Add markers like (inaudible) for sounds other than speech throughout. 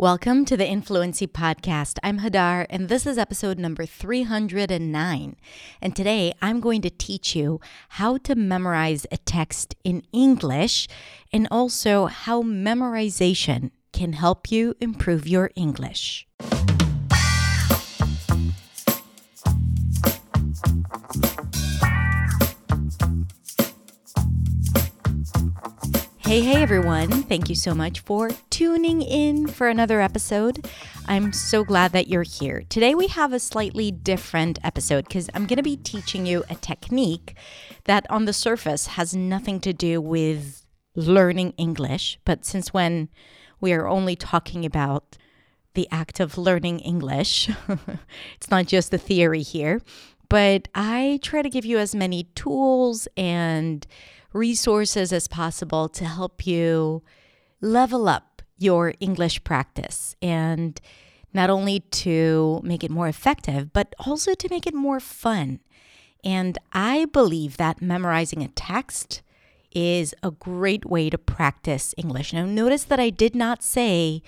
Welcome to the Influency Podcast. I'm Hadar, and this is episode number 309. And today I'm going to teach you how to memorize a text in English and also how memorization can help you improve your English. Hey, hey, everyone. Thank you so much for tuning in for another episode. I'm so glad that you're here. Today, we have a slightly different episode because I'm going to be teaching you a technique that, on the surface, has nothing to do with learning English. But since when we are only talking about the act of learning English, (laughs) it's not just the theory here. But I try to give you as many tools and resources as possible to help you level up your English practice and not only to make it more effective, but also to make it more fun. And I believe that memorizing a text is a great way to practice English. Now, notice that I did not say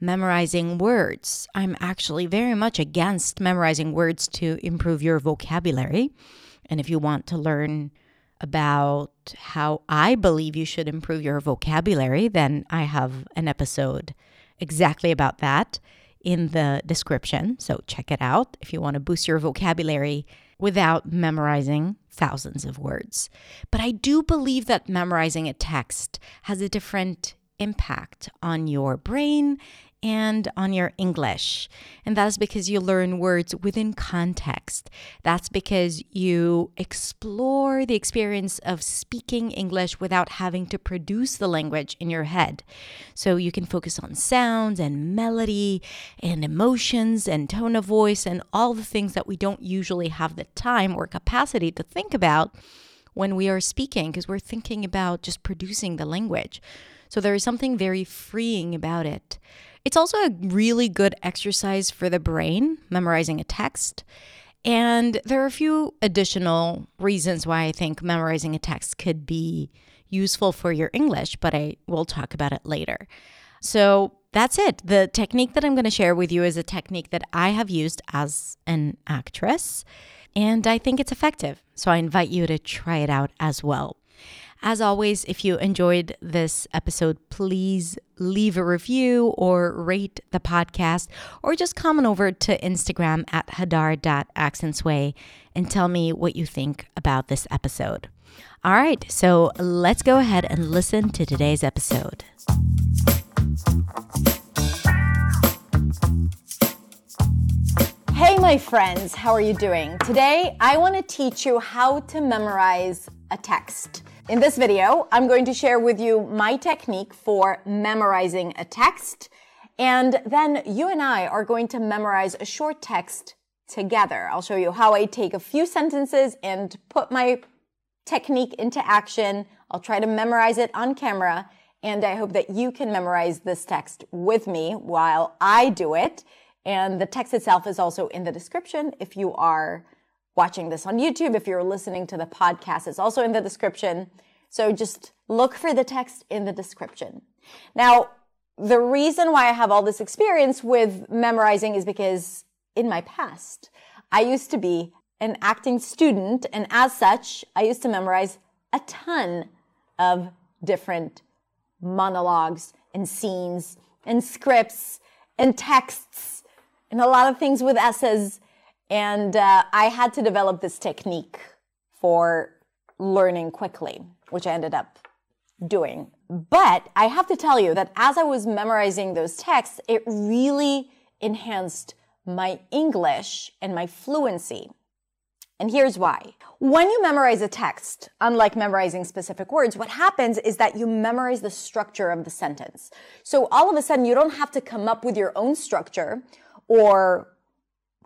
memorizing words. I'm actually very much against memorizing words to improve your vocabulary. And if you want to learn about how I believe you should improve your vocabulary, then I have an episode exactly about that in the description. So check it out if you want to boost your vocabulary without memorizing thousands of words. But I do believe that memorizing a text has a different impact on your brain and on your English. And that's because you learn words within context. That's because you explore the experience of speaking English without having to produce the language in your head. So you can focus on sounds and melody and emotions and tone of voice and all the things that we don't usually have the time or capacity to think about when we are speaking because we're thinking about just producing the language. So there is something very freeing about it. It's also a really good exercise for the brain, memorizing a text. And there are a few additional reasons why I think memorizing a text could be useful for your English, but I will talk about it later. So that's it. The technique that I'm going to share with you is a technique that I have used as an actress, and I think it's effective. So I invite you to try it out as well. As always, if you enjoyed this episode, please leave a review or rate the podcast, or just comment over to Instagram at hadar.accentsway and tell me what you think about this episode. All right, so let's go ahead and listen to today's episode. Hey, my friends, how are you doing? Today, I want to teach you how to memorize a text. In this video, I'm going to share with you my technique for memorizing a text. And then you and I are going to memorize a short text together. I'll show you how I take a few sentences and put my technique into action. I'll try to memorize it on camera. And I hope that you can memorize this text with me while I do it. And the text itself is also in the description if you are watching this on YouTube, if you're listening to the podcast, it's also in the description. So just look for the text in the description. Now, the reason why I have all this experience with memorizing is because in my past, I used to be an acting student, and as such, I used to memorize a ton of different monologues and scenes and scripts and texts and a lot of things with S's and uh, I had to develop this technique for learning quickly, which I ended up doing. But I have to tell you that as I was memorizing those texts, it really enhanced my English and my fluency. And here's why. When you memorize a text, unlike memorizing specific words, what happens is that you memorize the structure of the sentence. So all of a sudden, you don't have to come up with your own structure or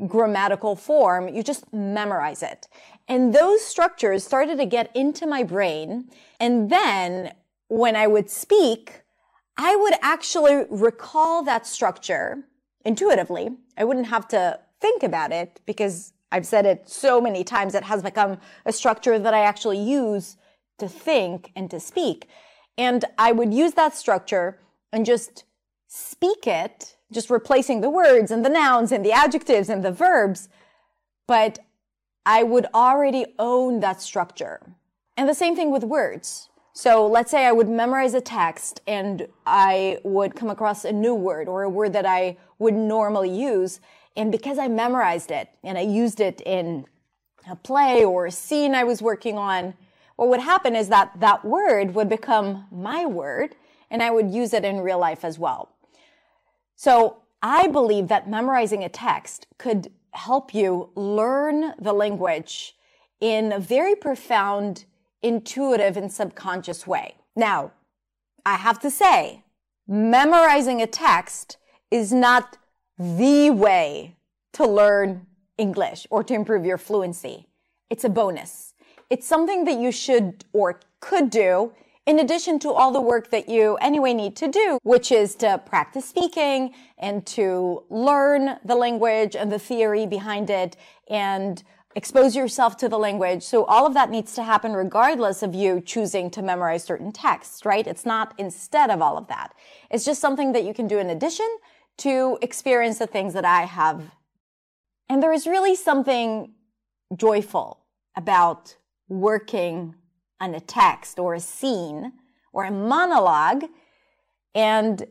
grammatical form, you just memorize it. And those structures started to get into my brain. And then when I would speak, I would actually recall that structure intuitively. I wouldn't have to think about it because I've said it so many times. It has become a structure that I actually use to think and to speak. And I would use that structure and just speak it just replacing the words and the nouns and the adjectives and the verbs, but I would already own that structure. And the same thing with words. So let's say I would memorize a text and I would come across a new word or a word that I would normally use. And because I memorized it and I used it in a play or a scene I was working on, what would happen is that that word would become my word and I would use it in real life as well. So I believe that memorizing a text could help you learn the language in a very profound, intuitive, and subconscious way. Now, I have to say, memorizing a text is not the way to learn English or to improve your fluency. It's a bonus. It's something that you should or could do in addition to all the work that you anyway need to do, which is to practice speaking and to learn the language and the theory behind it and expose yourself to the language. So all of that needs to happen regardless of you choosing to memorize certain texts, right? It's not instead of all of that. It's just something that you can do in addition to experience the things that I have. And there is really something joyful about working a text or a scene or a monologue and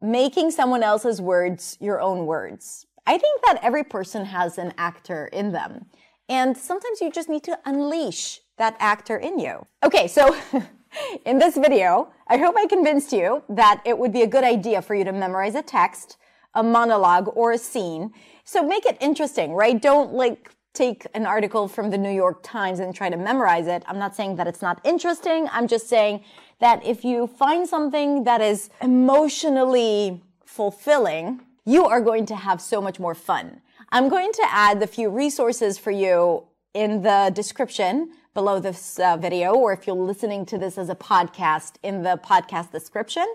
making someone else's words your own words. I think that every person has an actor in them. And sometimes you just need to unleash that actor in you. Okay, so (laughs) in this video, I hope I convinced you that it would be a good idea for you to memorize a text, a monologue, or a scene. So make it interesting, right? Don't like take an article from the New York Times and try to memorize it. I'm not saying that it's not interesting. I'm just saying that if you find something that is emotionally fulfilling, you are going to have so much more fun. I'm going to add the few resources for you in the description below this uh, video, or if you're listening to this as a podcast in the podcast description,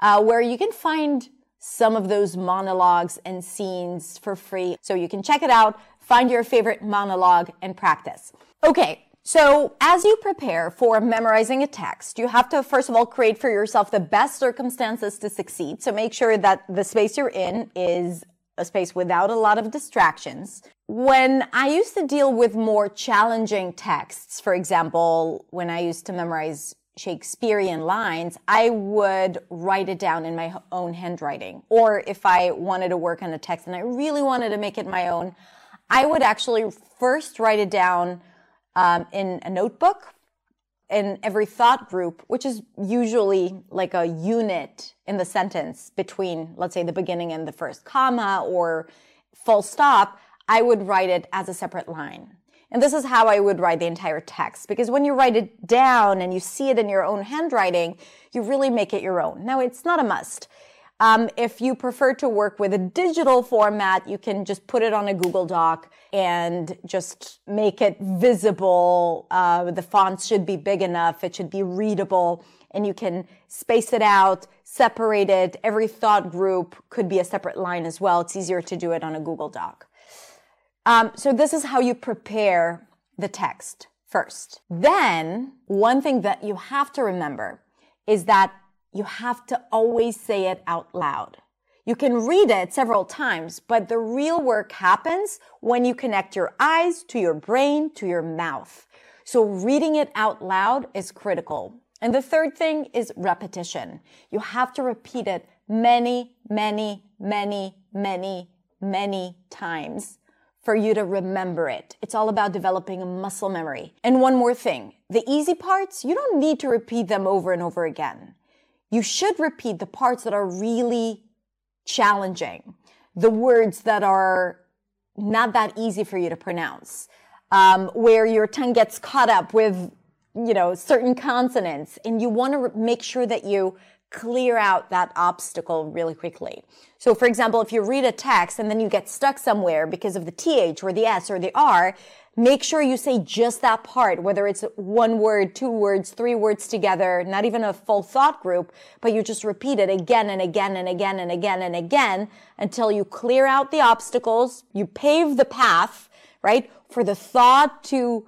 uh, where you can find some of those monologues and scenes for free. So you can check it out, find your favorite monologue and practice. Okay. So as you prepare for memorizing a text, you have to first of all create for yourself the best circumstances to succeed. So make sure that the space you're in is a space without a lot of distractions. When I used to deal with more challenging texts, for example, when I used to memorize Shakespearean lines, I would write it down in my own handwriting. Or if I wanted to work on a text and I really wanted to make it my own, I would actually first write it down um, in a notebook in every thought group, which is usually like a unit in the sentence between, let's say, the beginning and the first comma or full stop, I would write it as a separate line. And this is how I would write the entire text because when you write it down and you see it in your own handwriting, you really make it your own. Now, it's not a must. Um, if you prefer to work with a digital format, you can just put it on a Google Doc and just make it visible. Uh, the fonts should be big enough. It should be readable and you can space it out, separate it. Every thought group could be a separate line as well. It's easier to do it on a Google Doc. Um, so this is how you prepare the text first. Then one thing that you have to remember is that you have to always say it out loud. You can read it several times, but the real work happens when you connect your eyes to your brain, to your mouth. So reading it out loud is critical. And the third thing is repetition. You have to repeat it many, many, many, many, many times for you to remember it. It's all about developing a muscle memory. And one more thing, the easy parts, you don't need to repeat them over and over again. You should repeat the parts that are really challenging, the words that are not that easy for you to pronounce, um, where your tongue gets caught up with, you know, certain consonants, and you want to make sure that you clear out that obstacle really quickly. So for example, if you read a text and then you get stuck somewhere because of the TH or the S or the R, make sure you say just that part, whether it's one word, two words, three words together, not even a full thought group, but you just repeat it again and again and again and again and again until you clear out the obstacles, you pave the path, right, for the thought to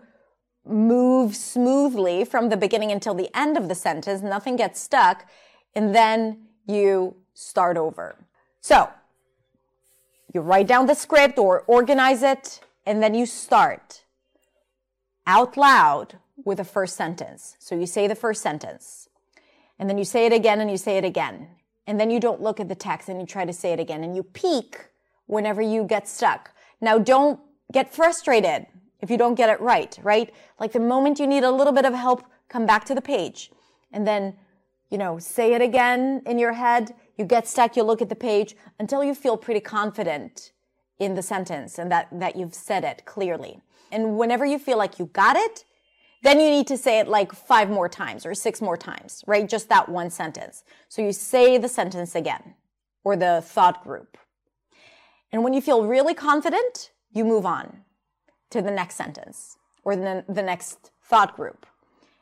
move smoothly from the beginning until the end of the sentence. Nothing gets stuck and then you start over. So you write down the script or organize it, and then you start out loud with the first sentence. So you say the first sentence, and then you say it again and you say it again. And then you don't look at the text and you try to say it again and you peek whenever you get stuck. Now don't get frustrated if you don't get it right, right? Like the moment you need a little bit of help, come back to the page and then, you know, say it again in your head. You get stuck, you look at the page until you feel pretty confident in the sentence and that, that you've said it clearly. And whenever you feel like you got it, then you need to say it like five more times or six more times, right? Just that one sentence. So you say the sentence again or the thought group. And when you feel really confident, you move on to the next sentence or the, the next thought group.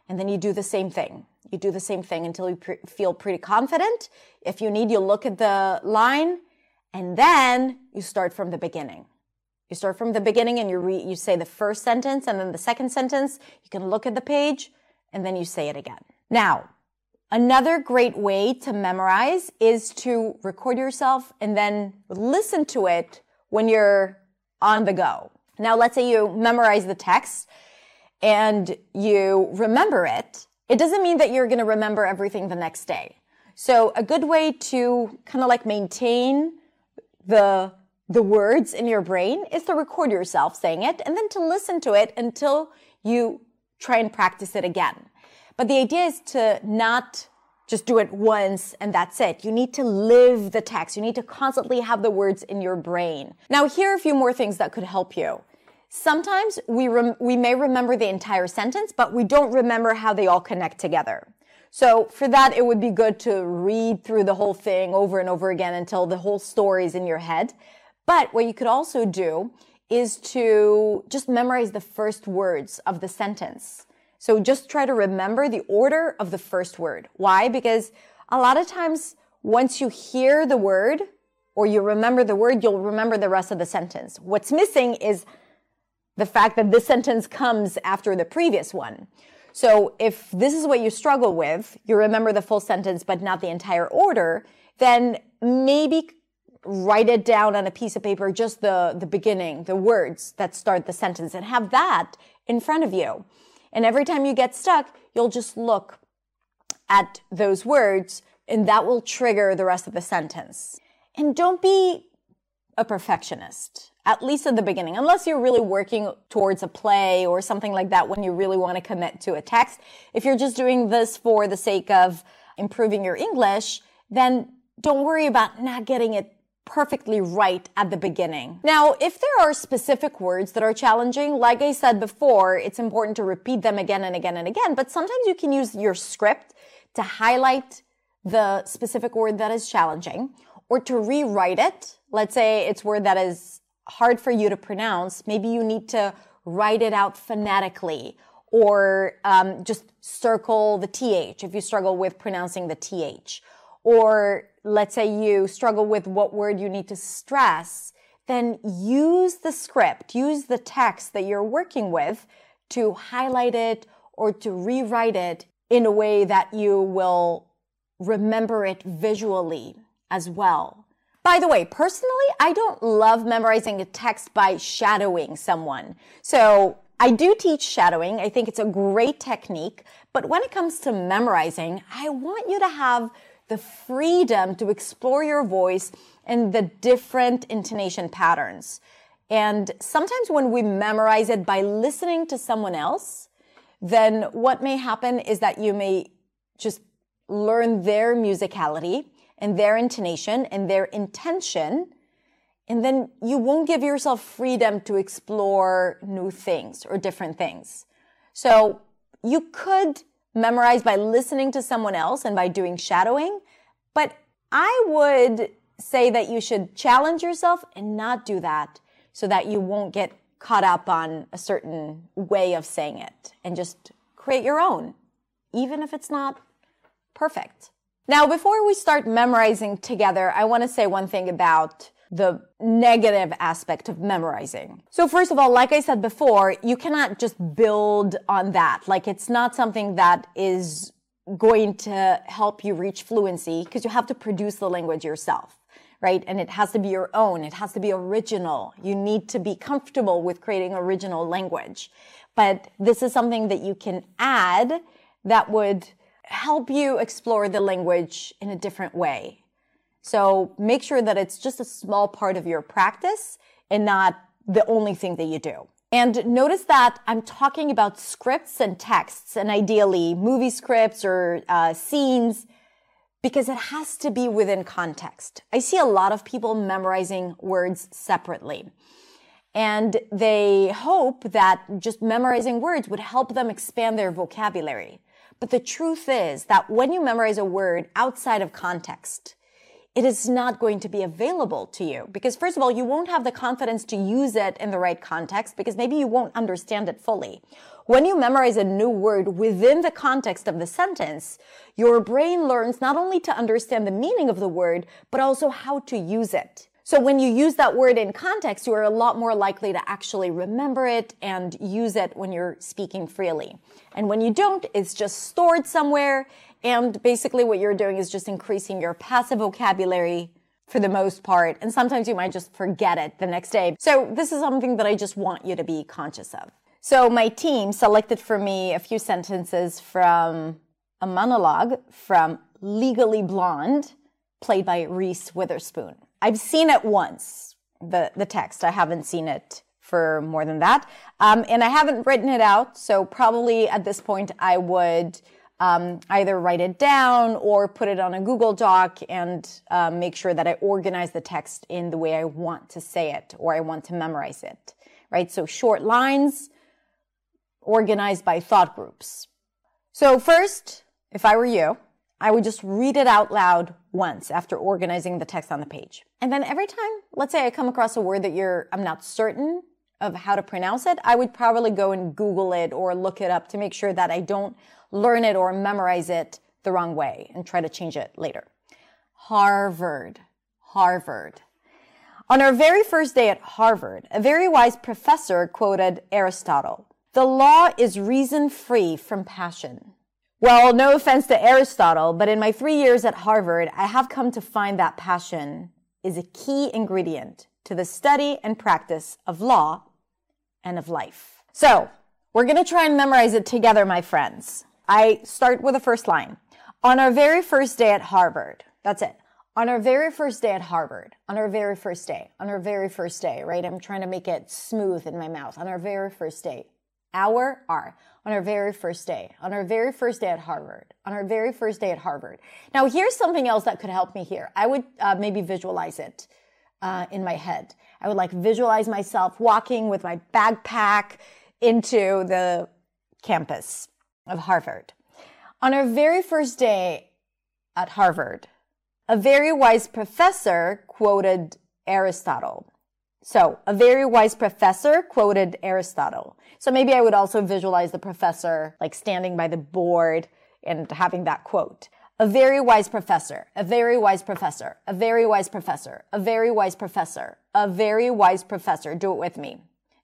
And then you do the same thing. You do the same thing until you pre- feel pretty confident. If you need, you look at the line and then you start from the beginning. You start from the beginning and you re- you say the first sentence and then the second sentence. You can look at the page and then you say it again. Now, another great way to memorize is to record yourself and then listen to it when you're on the go. Now, let's say you memorize the text and you remember it. It doesn't mean that you're going to remember everything the next day. So a good way to kind of like maintain the the words in your brain is to record yourself saying it and then to listen to it until you try and practice it again. But the idea is to not just do it once and that's it. You need to live the text. You need to constantly have the words in your brain. Now, here are a few more things that could help you. Sometimes we, we may remember the entire sentence, but we don't remember how they all connect together. So for that, it would be good to read through the whole thing over and over again until the whole story is in your head. But what you could also do is to just memorize the first words of the sentence. So just try to remember the order of the first word. Why? Because a lot of times once you hear the word or you remember the word, you'll remember the rest of the sentence. What's missing is the fact that this sentence comes after the previous one. So if this is what you struggle with, you remember the full sentence but not the entire order, then maybe write it down on a piece of paper, just the, the beginning, the words that start the sentence and have that in front of you. And every time you get stuck, you'll just look at those words and that will trigger the rest of the sentence. And don't be a perfectionist, at least at the beginning, unless you're really working towards a play or something like that when you really want to commit to a text. If you're just doing this for the sake of improving your English, then don't worry about not getting it perfectly right at the beginning. Now, if there are specific words that are challenging, like I said before, it's important to repeat them again and again and again, but sometimes you can use your script to highlight the specific word that is challenging or to rewrite it. Let's say it's word that is hard for you to pronounce. Maybe you need to write it out phonetically or um, just circle the th if you struggle with pronouncing the th or let's say you struggle with what word you need to stress, then use the script, use the text that you're working with to highlight it or to rewrite it in a way that you will remember it visually as well. By the way, personally, I don't love memorizing a text by shadowing someone. So I do teach shadowing. I think it's a great technique. But when it comes to memorizing, I want you to have the freedom to explore your voice and the different intonation patterns. And sometimes when we memorize it by listening to someone else, then what may happen is that you may just learn their musicality and their intonation and their intention. And then you won't give yourself freedom to explore new things or different things. So you could memorize by listening to someone else and by doing shadowing. But I would say that you should challenge yourself and not do that so that you won't get caught up on a certain way of saying it and just create your own, even if it's not perfect. Now, before we start memorizing together, I want to say one thing about the negative aspect of memorizing. So first of all, like I said before, you cannot just build on that. Like it's not something that is going to help you reach fluency because you have to produce the language yourself, right? And it has to be your own. It has to be original. You need to be comfortable with creating original language. But this is something that you can add that would help you explore the language in a different way. So make sure that it's just a small part of your practice and not the only thing that you do. And notice that I'm talking about scripts and texts and ideally movie scripts or uh, scenes because it has to be within context. I see a lot of people memorizing words separately. And they hope that just memorizing words would help them expand their vocabulary. But the truth is that when you memorize a word outside of context, it is not going to be available to you because first of all, you won't have the confidence to use it in the right context because maybe you won't understand it fully. When you memorize a new word within the context of the sentence, your brain learns not only to understand the meaning of the word, but also how to use it. So when you use that word in context, you are a lot more likely to actually remember it and use it when you're speaking freely. And when you don't, it's just stored somewhere. And basically what you're doing is just increasing your passive vocabulary for the most part. And sometimes you might just forget it the next day. So this is something that I just want you to be conscious of. So my team selected for me a few sentences from a monologue from Legally Blonde, played by Reese Witherspoon. I've seen it once, the, the text. I haven't seen it for more than that. Um, and I haven't written it out. So probably at this point, I would um, either write it down or put it on a Google Doc and uh, make sure that I organize the text in the way I want to say it or I want to memorize it, right? So short lines organized by thought groups. So first, if I were you, I would just read it out loud once after organizing the text on the page. And then every time, let's say I come across a word that you're, I'm not certain of how to pronounce it, I would probably go and Google it or look it up to make sure that I don't learn it or memorize it the wrong way and try to change it later. Harvard. Harvard. On our very first day at Harvard, a very wise professor quoted Aristotle. The law is reason free from passion. Well, no offense to Aristotle, but in my three years at Harvard, I have come to find that passion is a key ingredient to the study and practice of law and of life. So we're going to try and memorize it together, my friends. I start with the first line. On our very first day at Harvard, that's it. On our very first day at Harvard, on our very first day, on our very first day, right? I'm trying to make it smooth in my mouth. On our very first day, our R on our very first day, on our very first day at Harvard, on our very first day at Harvard. Now, here's something else that could help me here. I would uh, maybe visualize it uh, in my head. I would like visualize myself walking with my backpack into the campus of Harvard. On our very first day at Harvard, a very wise professor quoted Aristotle. So, a very wise professor quoted Aristotle. So maybe I would also visualize the professor like standing by the board and having that quote. A very wise professor, a very wise professor, a very wise professor, a very wise professor, a very wise professor. Do it with me.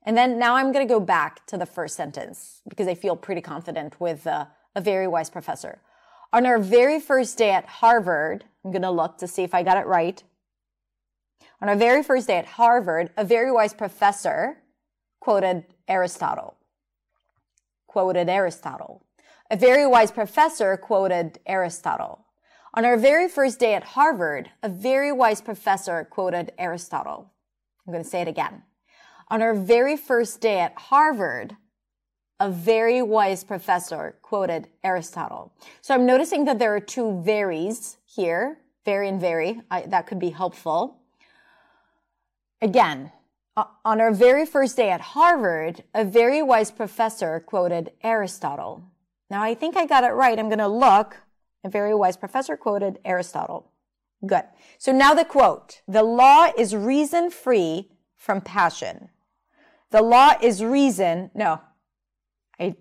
And then now I'm going to go back to the first sentence because I feel pretty confident with uh, a very wise professor. On our very first day at Harvard, I'm going to look to see if I got it right. On our very first day at Harvard, a very wise professor quoted Aristotle. Quoted Aristotle. A very wise professor quoted Aristotle. On our very first day at Harvard, a very wise professor quoted Aristotle. I'm going to say it again. On our very first day at Harvard, a very wise professor quoted Aristotle. So I'm noticing that there are two varies here, very and very. I, that could be helpful. Again, on our very first day at Harvard, a very wise professor quoted Aristotle. Now I think I got it right. I'm going to look. A very wise professor quoted Aristotle. Good. So now the quote. The law is reason free from passion. The law is reason. No, I,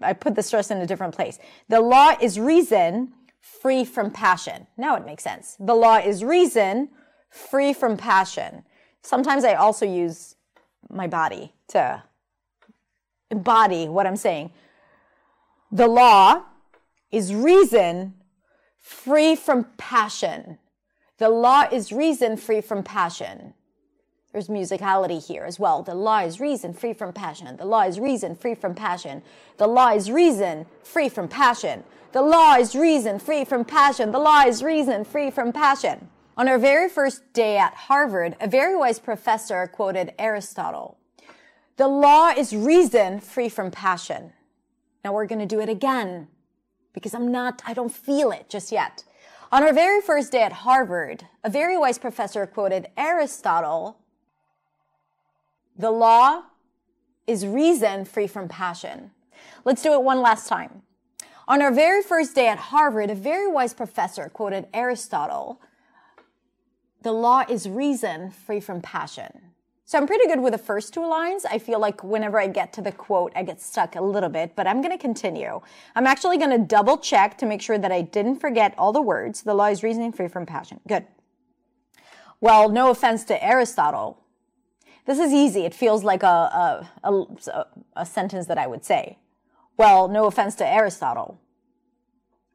I put the stress in a different place. The law is reason free from passion. Now it makes sense. The law is reason free from passion. Sometimes I also use my body to embody what I'm saying. The law is reason free from passion. The law is reason free from passion. There's musicality here as well. The law is reason free from passion. The law is reason free from passion. The law is reason free from passion. The law is reason free from passion. The law is reason free from passion. On our very first day at Harvard, a very wise professor quoted Aristotle. The law is reason free from passion. Now we're going to do it again because I'm not, I don't feel it just yet. On our very first day at Harvard, a very wise professor quoted Aristotle. The law is reason free from passion. Let's do it one last time. On our very first day at Harvard, a very wise professor quoted Aristotle. The law is reason free from passion. So I'm pretty good with the first two lines. I feel like whenever I get to the quote, I get stuck a little bit, but I'm going to continue. I'm actually going to double check to make sure that I didn't forget all the words. The law is reasoning free from passion. Good. Well, no offense to Aristotle. This is easy. It feels like a, a, a, a sentence that I would say. Well, no offense to Aristotle.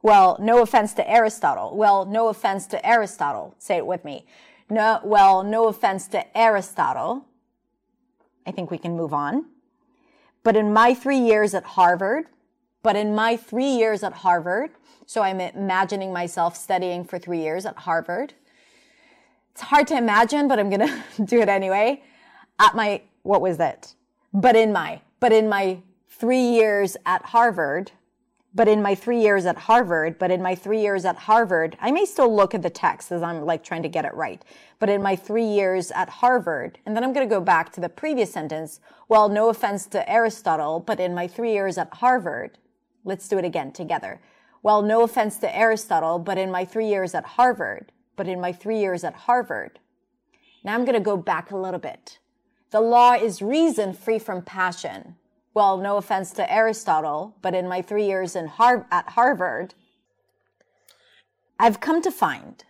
Well, no offense to Aristotle. Well, no offense to Aristotle. Say it with me. No, well, no offense to Aristotle. I think we can move on. But in my three years at Harvard, but in my three years at Harvard, so I'm imagining myself studying for three years at Harvard. It's hard to imagine, but I'm going (laughs) to do it anyway. At my, what was that? But in my, but in my three years at Harvard, but in my three years at Harvard, but in my three years at Harvard, I may still look at the text as I'm like trying to get it right. But in my three years at Harvard, and then I'm going to go back to the previous sentence. Well, no offense to Aristotle, but in my three years at Harvard, let's do it again together. Well, no offense to Aristotle, but in my three years at Harvard, but in my three years at Harvard. Now I'm going to go back a little bit. The law is reason free from passion well, no offense to Aristotle, but in my three years in Har- at Harvard, I've come to find,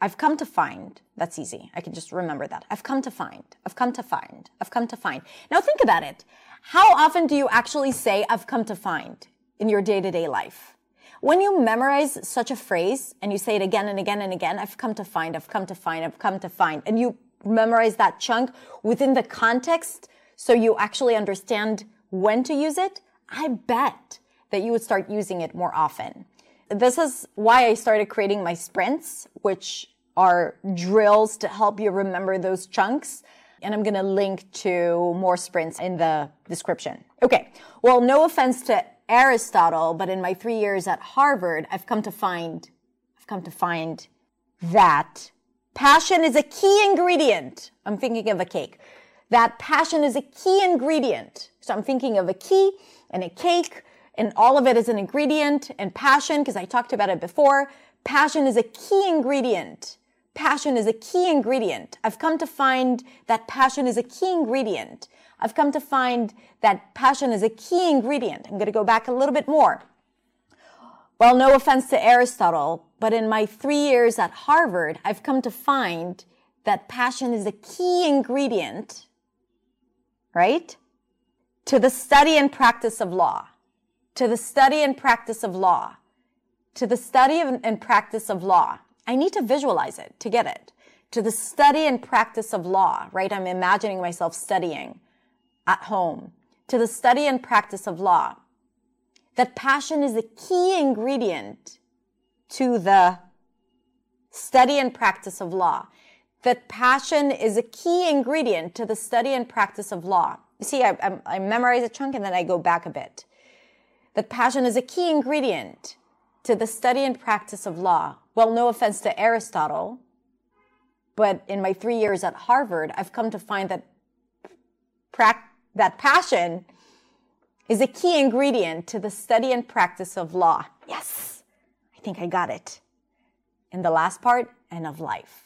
I've come to find, that's easy. I can just remember that. I've come to find, I've come to find, I've come to find. Now think about it. How often do you actually say, I've come to find in your day to day life? When you memorize such a phrase and you say it again and again and again, I've come to find, I've come to find, I've come to find, and you memorize that chunk within the context so you actually understand when to use it, I bet that you would start using it more often. This is why I started creating my sprints, which are drills to help you remember those chunks. And I'm going to link to more sprints in the description. Okay. Well, no offense to Aristotle, but in my three years at Harvard, I've come to find, I've come to find that passion is a key ingredient. I'm thinking of a cake that passion is a key ingredient. So I'm thinking of a key and a cake and all of it is an ingredient and passion, because I talked about it before. Passion is a key ingredient. Passion is a key ingredient. I've come to find that passion is a key ingredient. I've come to find that passion is a key ingredient. I'm going to go back a little bit more. Well, no offense to Aristotle, but in my three years at Harvard, I've come to find that passion is a key ingredient right? To the study and practice of law. To the study and practice of law. To the study and practice of law. I need to visualize it to get it. To the study and practice of law, right? I'm imagining myself studying at home. To the study and practice of law. That passion is a key ingredient to the study and practice of law that passion is a key ingredient to the study and practice of law. You see, I, I, I memorize a chunk and then I go back a bit. That passion is a key ingredient to the study and practice of law. Well, no offense to Aristotle, but in my three years at Harvard, I've come to find that pra- that passion is a key ingredient to the study and practice of law. Yes, I think I got it. In the last part, and of life.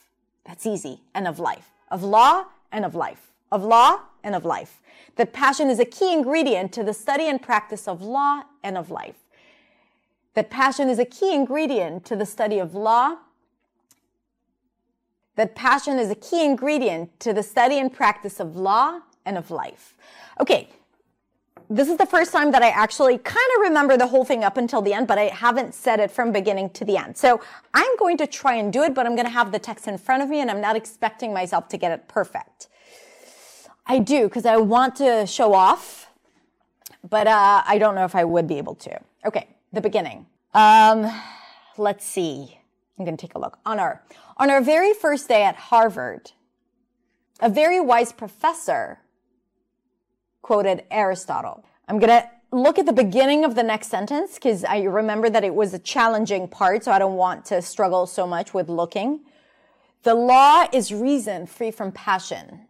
That's easy. And of life. Of law and of life. Of law and of life. That passion is a key ingredient to the study and practice of law and of life. That passion is a key ingredient to the study of law. That passion is a key ingredient to the study and practice of law and of life. Okay. This is the first time that I actually kind of remember the whole thing up until the end, but I haven't said it from beginning to the end. So I'm going to try and do it, but I'm going to have the text in front of me and I'm not expecting myself to get it perfect. I do because I want to show off, but uh, I don't know if I would be able to. Okay, the beginning. Um, let's see. I'm going to take a look. On our, on our very first day at Harvard, a very wise professor quoted Aristotle. I'm going to look at the beginning of the next sentence because I remember that it was a challenging part, so I don't want to struggle so much with looking. The law is reason free from passion.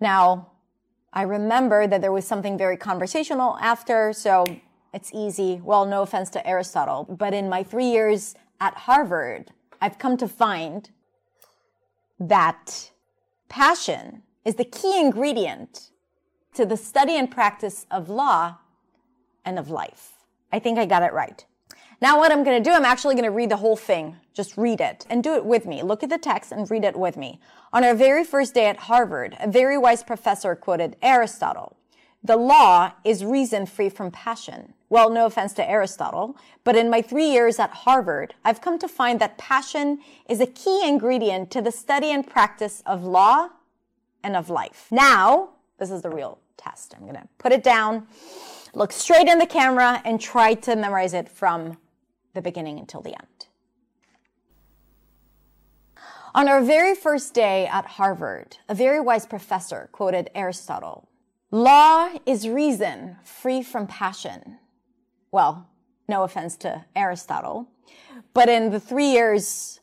Now, I remember that there was something very conversational after, so it's easy. Well, no offense to Aristotle, but in my three years at Harvard, I've come to find that passion is the key ingredient to the study and practice of law and of life. I think I got it right. Now what I'm going to do, I'm actually going to read the whole thing. Just read it and do it with me. Look at the text and read it with me. On our very first day at Harvard, a very wise professor quoted Aristotle. The law is reason free from passion. Well, no offense to Aristotle, but in my three years at Harvard, I've come to find that passion is a key ingredient to the study and practice of law and of life. Now, this is the real test. I'm going to put it down, look straight in the camera, and try to memorize it from the beginning until the end. On our very first day at Harvard, a very wise professor quoted Aristotle. Law is reason free from passion. Well, no offense to Aristotle, but in the three years,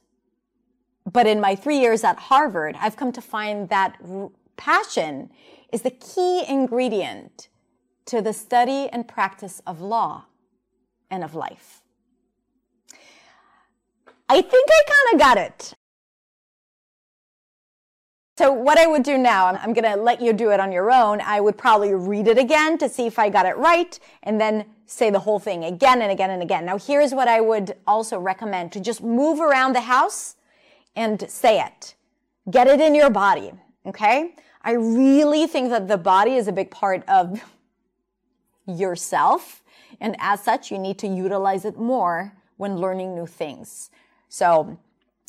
but in my three years at Harvard, I've come to find that passion is the key ingredient to the study and practice of law and of life. I think I kind of got it. So what I would do now, I'm, going to let you do it on your own. I would probably read it again to see if I got it right and then say the whole thing again and again and again. Now here's what I would also recommend to just move around the house and say it. Get it in your body. Okay. I really think that the body is a big part of yourself. And as such, you need to utilize it more when learning new things. So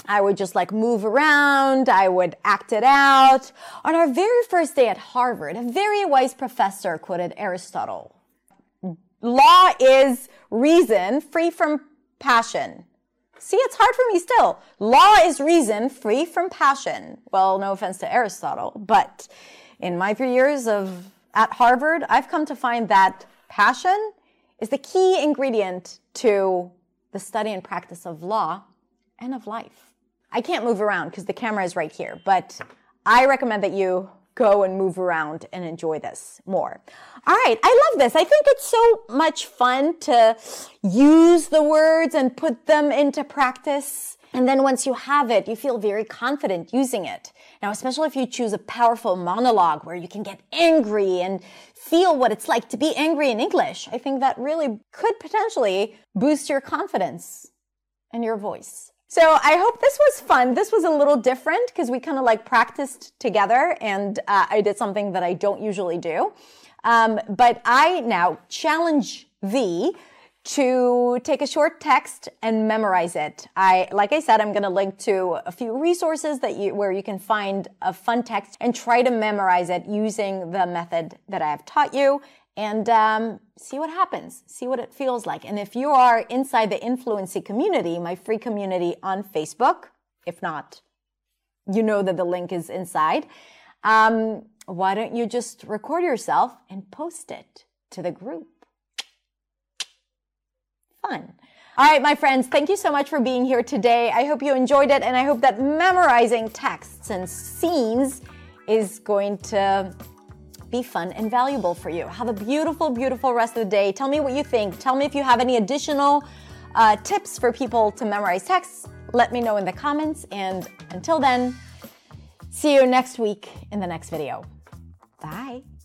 I would just like move around. I would act it out. On our very first day at Harvard, a very wise professor quoted Aristotle. Law is reason free from passion. See, it's hard for me still. Law is reason free from passion. Well, no offense to Aristotle, but in my three years of at Harvard, I've come to find that passion is the key ingredient to the study and practice of law and of life. I can't move around because the camera is right here, but I recommend that you go and move around and enjoy this more. All right, I love this. I think it's so much fun to use the words and put them into practice. And then once you have it, you feel very confident using it. Now, especially if you choose a powerful monologue where you can get angry and feel what it's like to be angry in English, I think that really could potentially boost your confidence and your voice. So I hope this was fun. This was a little different because we kind of like practiced together and uh, I did something that I don't usually do. Um, but I now challenge thee to take a short text and memorize it. I, like I said, I'm going to link to a few resources that you, where you can find a fun text and try to memorize it using the method that I have taught you and um, see what happens, see what it feels like. And if you are inside the Influency community, my free community on Facebook, if not, you know that the link is inside. Um, why don't you just record yourself and post it to the group? Fun. All right, my friends, thank you so much for being here today. I hope you enjoyed it, and I hope that memorizing texts and scenes is going to be fun and valuable for you. Have a beautiful, beautiful rest of the day. Tell me what you think. Tell me if you have any additional uh, tips for people to memorize texts. Let me know in the comments. And until then, see you next week in the next video. Bye.